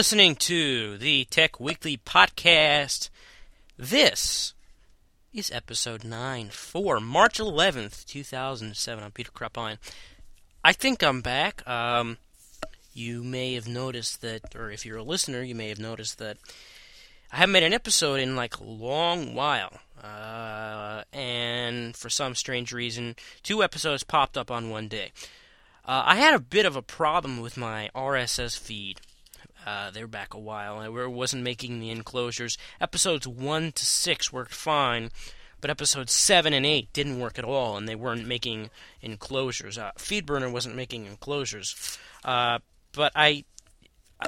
listening to the Tech Weekly Podcast. This is episode 9 for March 11th, 2007. I'm Peter Krupine. I think I'm back. Um, you may have noticed that, or if you're a listener, you may have noticed that I haven't made an episode in like a long while. Uh, and for some strange reason, two episodes popped up on one day. Uh, I had a bit of a problem with my RSS feed. Uh, they were back a while. I wasn't making the enclosures. Episodes 1 to 6 worked fine, but episodes 7 and 8 didn't work at all, and they weren't making enclosures. Uh, FeedBurner wasn't making enclosures. Uh, but I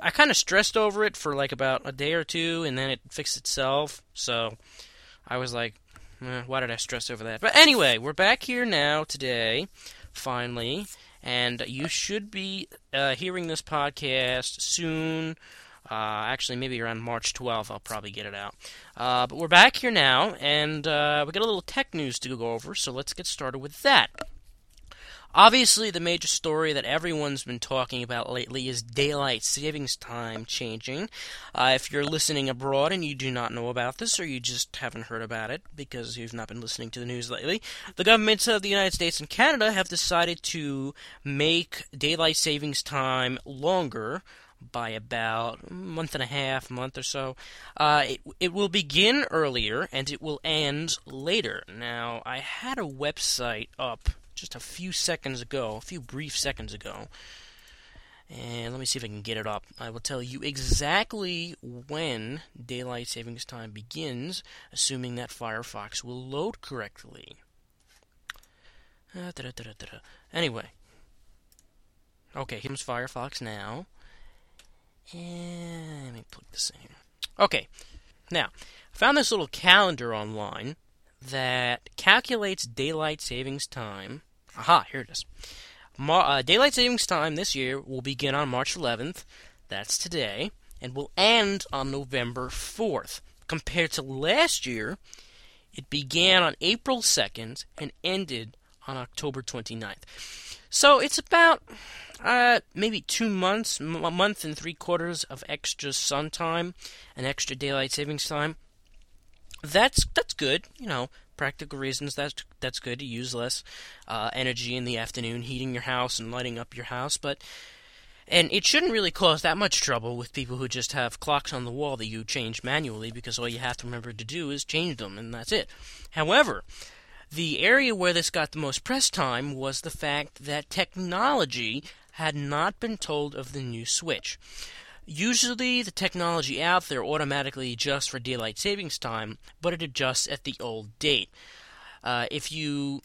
I kind of stressed over it for like about a day or two, and then it fixed itself. So I was like, eh, why did I stress over that? But anyway, we're back here now today, finally and you should be uh, hearing this podcast soon. Uh, actually, maybe around March 12th, I'll probably get it out. Uh, but we're back here now, and uh, we got a little tech news to go over, so let's get started with that. Obviously, the major story that everyone's been talking about lately is daylight savings time changing. Uh, if you're listening abroad and you do not know about this, or you just haven't heard about it because you've not been listening to the news lately, the governments of the United States and Canada have decided to make daylight savings time longer by about a month and a half, month or so. Uh, it, it will begin earlier and it will end later. Now, I had a website up just a few seconds ago, a few brief seconds ago. And let me see if I can get it up. I will tell you exactly when daylight savings time begins, assuming that Firefox will load correctly. Uh, anyway. Okay, here's Firefox now. And let me plug this in here. Okay, now, I found this little calendar online that calculates daylight savings time Aha, here it is. Uh, daylight savings time this year will begin on March 11th. That's today. And will end on November 4th. Compared to last year, it began on April 2nd and ended on October 29th. So it's about uh, maybe two months, a month and three quarters of extra sun time and extra daylight savings time. That's that's good, you know practical reasons, that's that's good to use less uh, energy in the afternoon heating your house and lighting up your house. But and it shouldn't really cause that much trouble with people who just have clocks on the wall that you change manually because all you have to remember to do is change them and that's it. However, the area where this got the most press time was the fact that technology had not been told of the new switch. Usually, the technology out there automatically adjusts for daylight savings time, but it adjusts at the old date. Uh, if you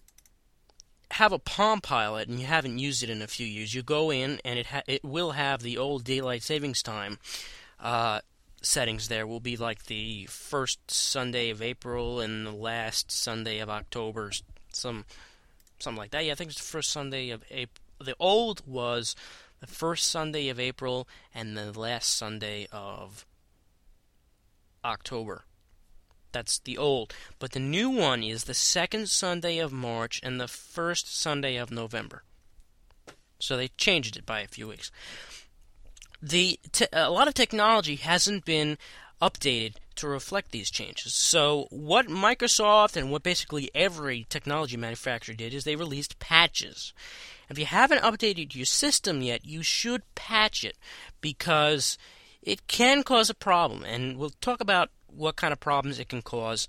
have a Palm Pilot and you haven't used it in a few years, you go in and it ha- it will have the old daylight savings time uh, settings. There will be like the first Sunday of April and the last Sunday of October, some something like that. Yeah, I think it's the first Sunday of April. The old was the first Sunday of April and the last Sunday of October. That's the old. But the new one is the second Sunday of March and the first Sunday of November. So they changed it by a few weeks. The te- a lot of technology hasn't been updated to reflect these changes. So what Microsoft and what basically every technology manufacturer did is they released patches. If you haven't updated your system yet, you should patch it because it can cause a problem, and we'll talk about what kind of problems it can cause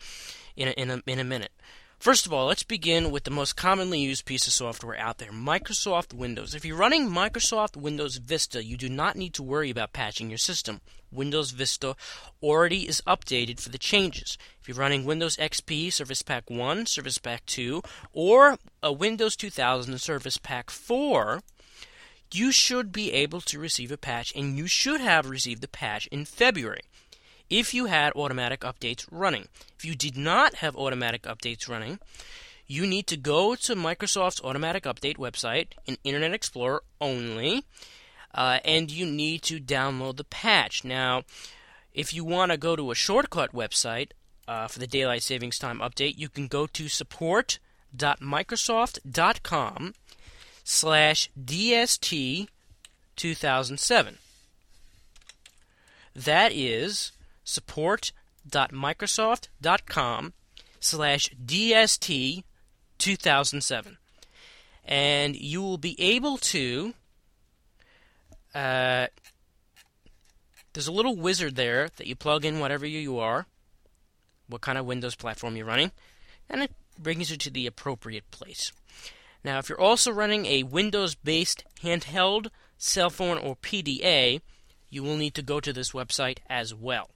in a, in a, in a minute. First of all, let's begin with the most commonly used piece of software out there Microsoft Windows. If you're running Microsoft Windows Vista, you do not need to worry about patching your system. Windows Vista already is updated for the changes. If you're running Windows XP Service Pack 1, Service Pack 2, or a Windows 2000 Service Pack 4, you should be able to receive a patch, and you should have received the patch in February if you had automatic updates running. If you did not have automatic updates running, you need to go to Microsoft's automatic update website in Internet Explorer only, uh, and you need to download the patch. Now, if you want to go to a shortcut website uh, for the daylight savings time update, you can go to support.microsoft.com slash DST 2007. That is support.microsoft.com slash DST 2007. And you will be able to. Uh, there's a little wizard there that you plug in whatever you are, what kind of Windows platform you're running, and it brings you to the appropriate place. Now, if you're also running a Windows based handheld, cell phone, or PDA, you will need to go to this website as well.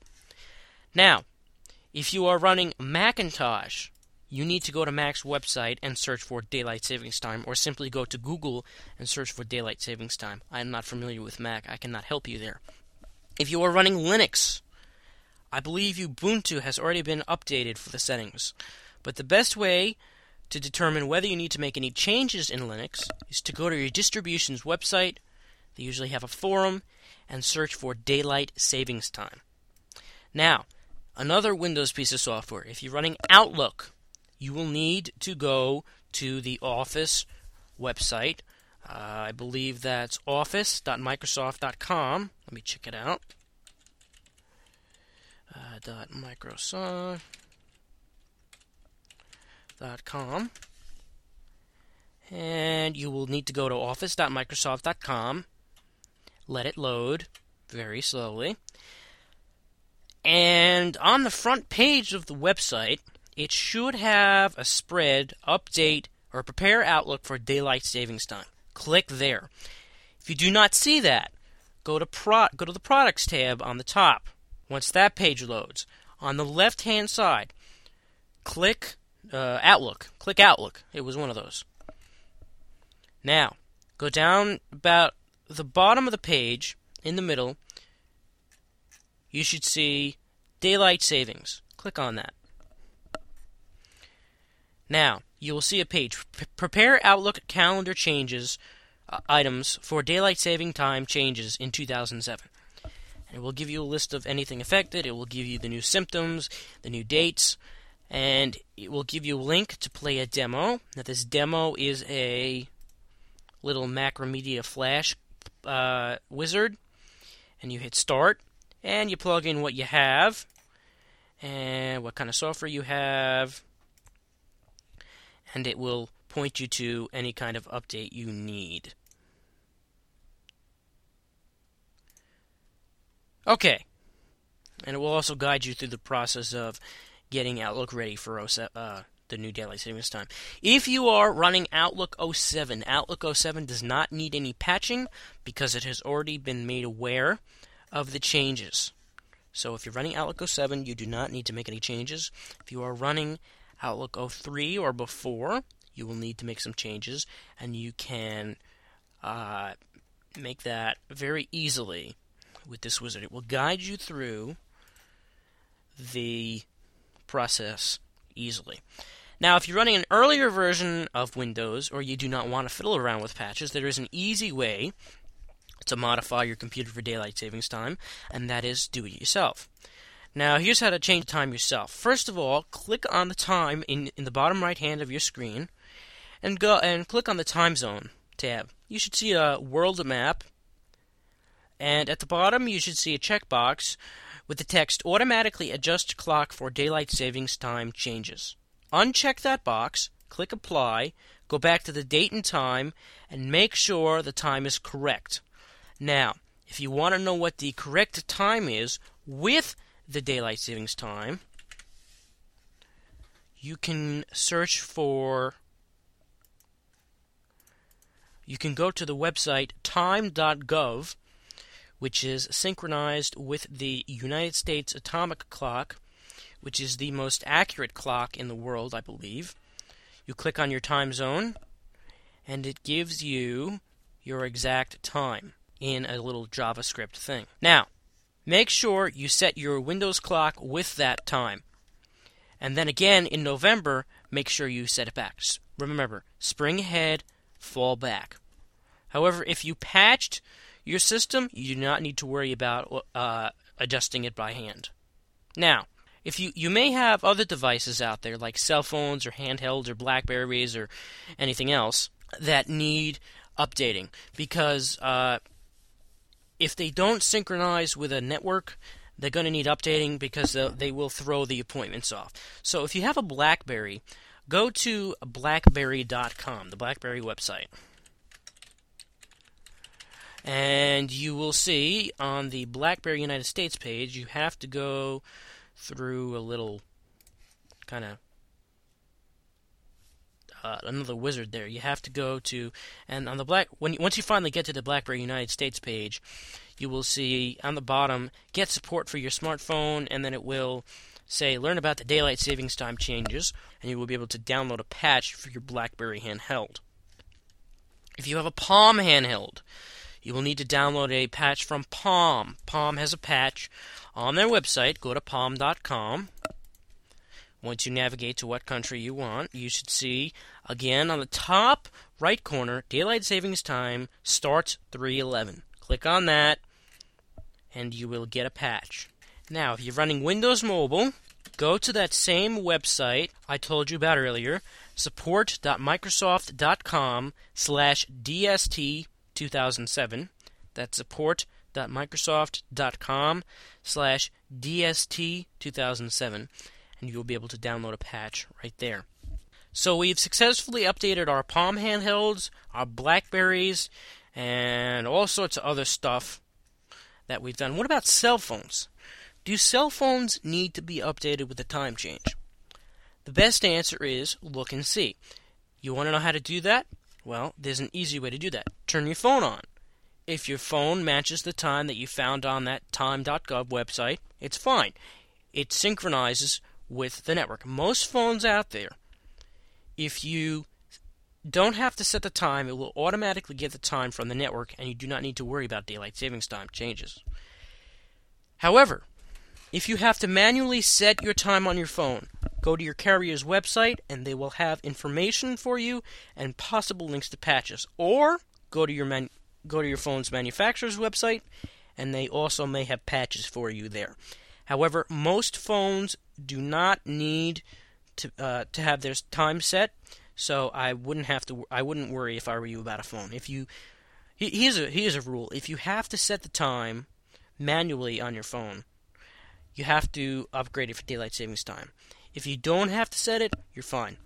Now, if you are running Macintosh, you need to go to Mac's website and search for daylight savings time, or simply go to Google and search for daylight savings time. I am not familiar with Mac, I cannot help you there. If you are running Linux, I believe Ubuntu has already been updated for the settings. But the best way to determine whether you need to make any changes in Linux is to go to your distribution's website. They usually have a forum and search for daylight savings time. Now, another Windows piece of software. If you're running Outlook, you will need to go to the Office website. Uh, I believe that's office.microsoft.com. Let me check it out. Uh, .microsoft.com. And you will need to go to office.microsoft.com let it load very slowly. And on the front page of the website, it should have a spread, update, or prepare Outlook for daylight savings time. Click there. If you do not see that, go to pro- go to the products tab on the top. Once that page loads, on the left hand side, click uh, Outlook. Click Outlook. It was one of those. Now, go down about the bottom of the page, in the middle, you should see Daylight Savings. Click on that. Now, you will see a page. P- prepare Outlook calendar changes uh, items for daylight saving time changes in 2007. And it will give you a list of anything affected. It will give you the new symptoms, the new dates, and it will give you a link to play a demo. Now, this demo is a little Macromedia Flash uh, wizard, and you hit start, and you plug in what you have, and what kind of software you have, and it will point you to any kind of update you need. Okay. And it will also guide you through the process of getting Outlook ready for uh, the new daily savings time. If you are running Outlook 07, Outlook 07 does not need any patching because it has already been made aware of the changes. So if you're running Outlook 07, you do not need to make any changes. If you are running Outlook 03 or before, you will need to make some changes, and you can uh, make that very easily with this wizard. It will guide you through the process easily. Now, if you're running an earlier version of Windows or you do not want to fiddle around with patches, there is an easy way to modify your computer for daylight savings time, and that is do it yourself. Now, here's how to change time yourself. First of all, click on the time in, in the bottom right hand of your screen and go and click on the time zone tab. You should see a world map, and at the bottom you should see a checkbox with the text automatically adjust clock for daylight savings time changes. Uncheck that box, click Apply, go back to the date and time, and make sure the time is correct. Now, if you want to know what the correct time is with the daylight savings time, you can search for you can go to the website time.gov which is synchronized with the United States atomic clock which is the most accurate clock in the world, I believe. You click on your time zone, and it gives you your exact time in a little JavaScript thing. Now, make sure you set your Windows clock with that time. And then again in November, make sure you set it back. Remember, spring ahead, fall back. However, if you patched your system, you do not need to worry about uh, adjusting it by hand. Now, if you you may have other devices out there like cell phones or handhelds or blackberries or anything else that need updating because uh, if they don't synchronize with a network, they're going to need updating because uh, they will throw the appointments off. So if you have a BlackBerry, go to blackberry.com, the BlackBerry website. And you will see on the BlackBerry United States page, you have to go through a little kind of uh, another wizard there. You have to go to and on the black when once you finally get to the BlackBerry United States page, you will see on the bottom get support for your smartphone, and then it will say learn about the daylight savings time changes, and you will be able to download a patch for your BlackBerry handheld. If you have a Palm handheld, you will need to download a patch from Palm. Palm has a patch on their website. Go to palm.com. Once you navigate to what country you want, you should see again on the top right corner daylight savings time starts 311. Click on that and you will get a patch. Now, if you're running Windows Mobile, go to that same website I told you about earlier, support.microsoft.com slash DST 2007. That's support.microsoft.com slash DST 2007. And you'll be able to download a patch right there. So we've successfully updated our Palm handhelds, our Blackberries, and all sorts of other stuff that we've done. What about cell phones? Do cell phones need to be updated with the time change? The best answer is look and see. You want to know how to do that? Well, there's an easy way to do that. Turn your phone on. If your phone matches the time that you found on that time.gov website, it's fine. It synchronizes with the network. Most phones out there, if you don't have to set the time. It will automatically get the time from the network, and you do not need to worry about daylight savings time changes. However, if you have to manually set your time on your phone, go to your carrier's website and they will have information for you and possible links to patches. Or go to your man- go to your phone's manufacturer's website and they also may have patches for you there. However, most phones do not need to uh, to have their time set. So I wouldn't have to. I wouldn't worry if I were you about a phone. If you, here's a here's a rule. If you have to set the time manually on your phone, you have to upgrade it for daylight savings time. If you don't have to set it, you're fine.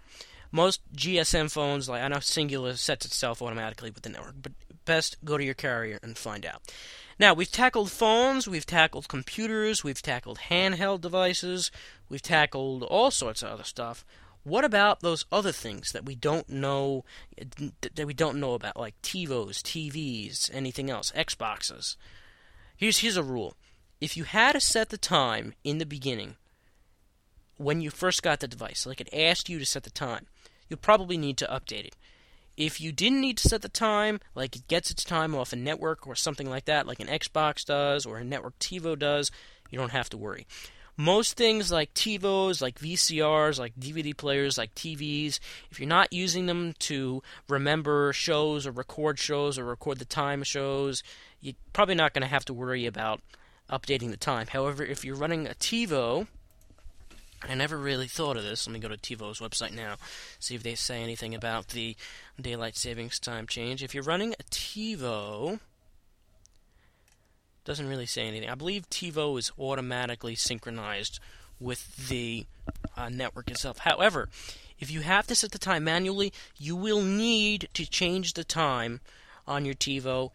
Most GSM phones, like I know Cingular, sets itself automatically with the network, but best go to your carrier and find out. Now, we've tackled phones, we've tackled computers, we've tackled handheld devices, we've tackled all sorts of other stuff. What about those other things that we don't know that we don't know about, like TiVos, TVs, anything else, Xboxes? Here's here's a rule: if you had to set the time in the beginning, when you first got the device, like it asked you to set the time, you'll probably need to update it. If you didn't need to set the time, like it gets its time off a network or something like that, like an Xbox does or a network TiVo does, you don't have to worry. Most things like TiVos, like VCRs, like DVD players, like TVs, if you're not using them to remember shows or record shows or record the time shows, you're probably not going to have to worry about updating the time. However, if you're running a TiVo, I never really thought of this. Let me go to TiVo's website now, see if they say anything about the daylight savings time change. If you're running a TiVo, doesn't really say anything. I believe TiVo is automatically synchronized with the uh, network itself. However, if you have to set the time manually, you will need to change the time on your TiVo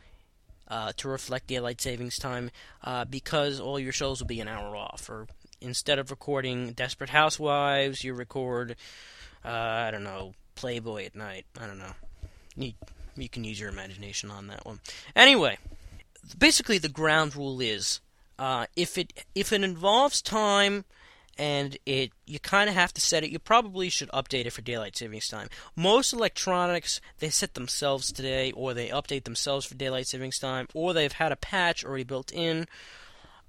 uh, to reflect daylight savings time uh, because all your shows will be an hour off. Or instead of recording Desperate Housewives, you record, uh, I don't know, Playboy at night. I don't know. You, you can use your imagination on that one. Anyway, basically the ground rule is uh, if it if it involves time and it you kind of have to set it you probably should update it for daylight savings time most electronics they set themselves today or they update themselves for daylight savings time or they've had a patch already built in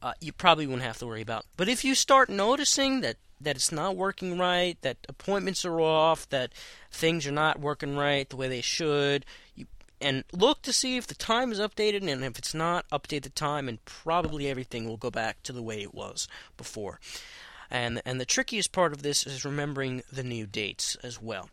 uh, you probably won't have to worry about but if you start noticing that that it's not working right that appointments are off that things are not working right the way they should you and look to see if the time is updated, and if it's not, update the time, and probably everything will go back to the way it was before. And and the trickiest part of this is remembering the new dates as well.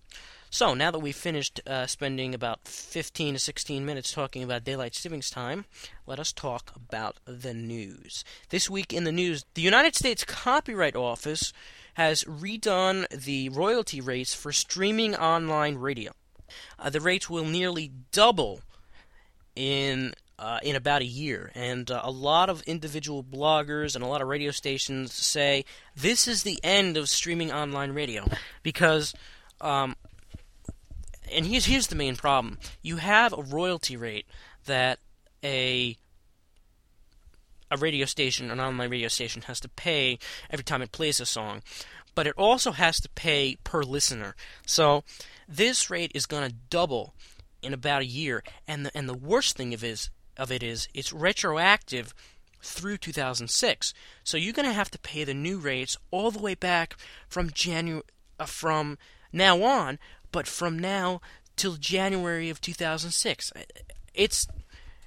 So, now that we've finished uh, spending about 15 to 16 minutes talking about daylight savings time, let us talk about the news. This week in the news, the United States Copyright Office has redone the royalty rates for streaming online radio. Uh, the rates will nearly double in uh, in about a year, and uh, a lot of individual bloggers and a lot of radio stations say this is the end of streaming online radio because. Um, and here's here's the main problem: you have a royalty rate that a a radio station, an online radio station, has to pay every time it plays a song, but it also has to pay per listener. So this rate is going to double in about a year, and the, and the worst thing of is of it is it's retroactive through 2006. So you're going to have to pay the new rates all the way back from January uh, from now on, but from now till January of 2006. It's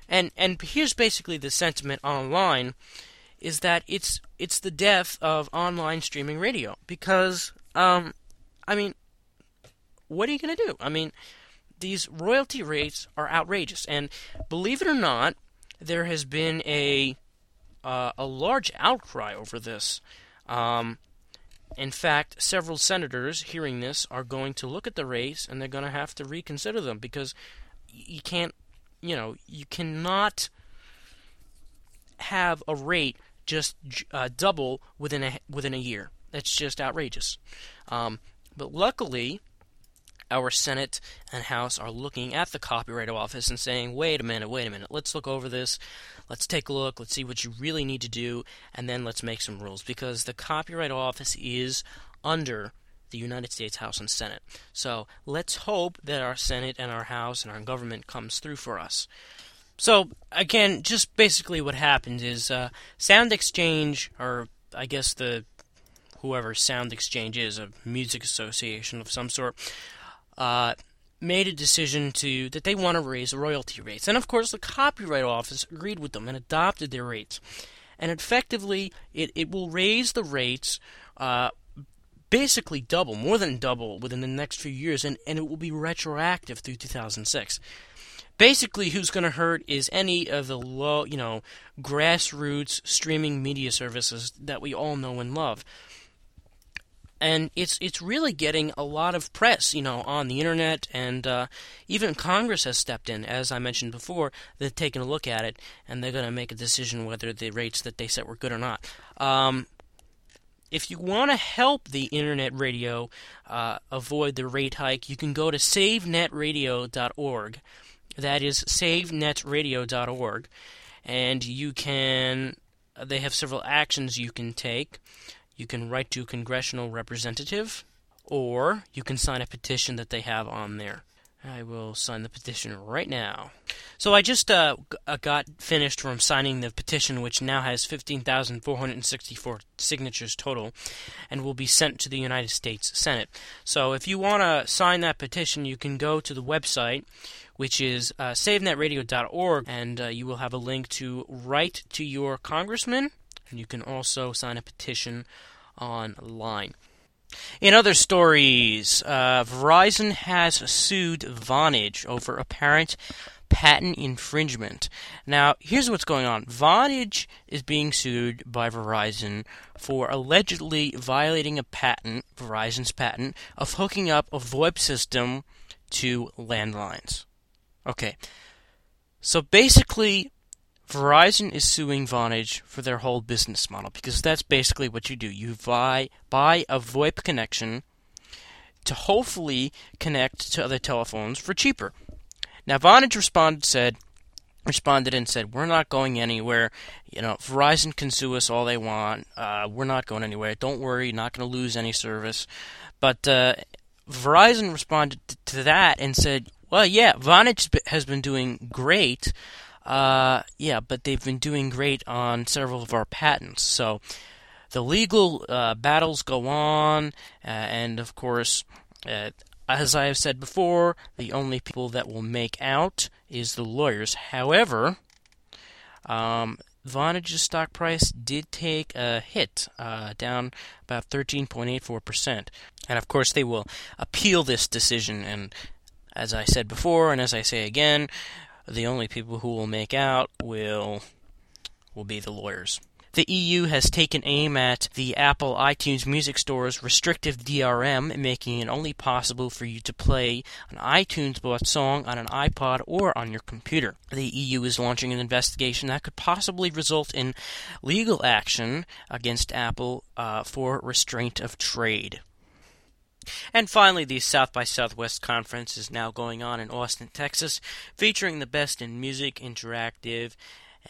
and and here's basically the sentiment online is that it's it's the death of online streaming radio because um I mean what are you going to do? I mean these royalty rates are outrageous and believe it or not there has been a uh, a large outcry over this. Um, in fact, several senators hearing this are going to look at the rates and they're going to have to reconsider them because you can't, you know, you cannot have a rate just uh, double within a within a year. That's just outrageous. Um, but luckily, our Senate and House are looking at the Copyright Office and saying, wait a minute, wait a minute, let's look over this, let's take a look, let's see what you really need to do, and then let's make some rules. Because the Copyright Office is under the United States House and Senate. So let's hope that our Senate and our House and our government comes through for us. So, again, just basically what happened is uh, Sound Exchange, or I guess the whoever Sound Exchange is, a music association of some sort, uh, made a decision to that they want to raise royalty rates, and of course the Copyright Office agreed with them and adopted their rates, and effectively it, it will raise the rates. Uh, basically double, more than double within the next few years, and, and it will be retroactive through 2006 basically who's going to hurt is any of the low, you know, grassroots streaming media services that we all know and love and it's it's really getting a lot of press, you know, on the internet, and uh, even Congress has stepped in, as I mentioned before. They've taken a look at it, and they're going to make a decision whether the rates that they set were good or not. Um, if you want to help the internet radio uh, avoid the rate hike, you can go to SaveNetRadio.org. That is SaveNetRadio.org, and you can. They have several actions you can take. You can write to a congressional representative, or you can sign a petition that they have on there. I will sign the petition right now. So I just uh, uh got finished from signing the petition, which now has 15,464 signatures total, and will be sent to the United States Senate. So if you want to sign that petition, you can go to the website, which is uh, SaveNetRadio.org, and uh, you will have a link to write to your congressman and you can also sign a petition online. In other stories, uh, Verizon has sued Vonage over apparent patent infringement. Now, here's what's going on Vonage is being sued by Verizon for allegedly violating a patent, Verizon's patent, of hooking up a VoIP system to landlines. Okay. So basically, Verizon is suing Vonage for their whole business model because that's basically what you do. You buy buy a VoIP connection to hopefully connect to other telephones for cheaper. Now Vonage responded said responded and said, "We're not going anywhere. You know, Verizon can sue us all they want. Uh, we're not going anywhere. Don't worry, you're not going to lose any service." But uh, Verizon responded to that and said, "Well, yeah, Vonage has been doing great." Uh, yeah, but they've been doing great on several of our patents. So the legal uh, battles go on, uh, and of course, uh, as I have said before, the only people that will make out is the lawyers. However, um, Vonage's stock price did take a hit, uh, down about 13.84%. And of course, they will appeal this decision. And as I said before, and as I say again, the only people who will make out will will be the lawyers. The EU has taken aim at the Apple iTunes Music Store's restrictive DRM, making it only possible for you to play an iTunes bought song on an iPod or on your computer. The EU is launching an investigation that could possibly result in legal action against Apple uh, for restraint of trade. And finally, the South by Southwest conference is now going on in Austin, Texas, featuring the best in music, interactive,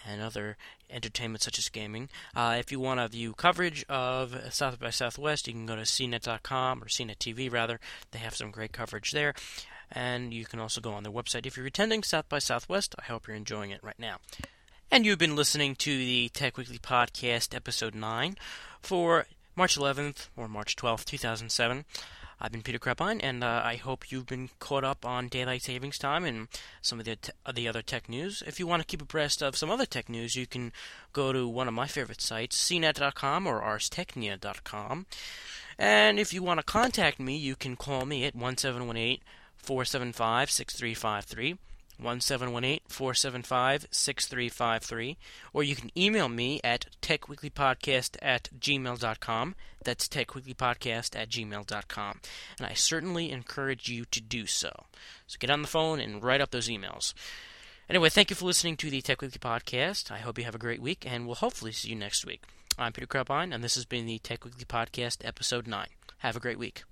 and other entertainment such as gaming. Uh, if you want to view coverage of South by Southwest, you can go to CNET.com or CNET TV rather. They have some great coverage there. And you can also go on their website. If you're attending South by Southwest, I hope you're enjoying it right now. And you've been listening to the Tech Weekly Podcast, Episode 9, for March 11th or March 12th, 2007. I've been Peter Krepine, and uh, I hope you've been caught up on daylight savings time and some of the te- the other tech news. If you want to keep abreast of some other tech news, you can go to one of my favorite sites, cnet.com or arstechnica.com. And if you want to contact me, you can call me at 1718 475 6353. 1718-475-6353 or you can email me at techweeklypodcast at gmail.com that's techweeklypodcast at gmail.com and i certainly encourage you to do so. So get on the phone and write up those emails. Anyway thank you for listening to the tech weekly podcast. I hope you have a great week and we'll hopefully see you next week. I'm peter krepine and this has been the tech weekly podcast episode 9 have a great week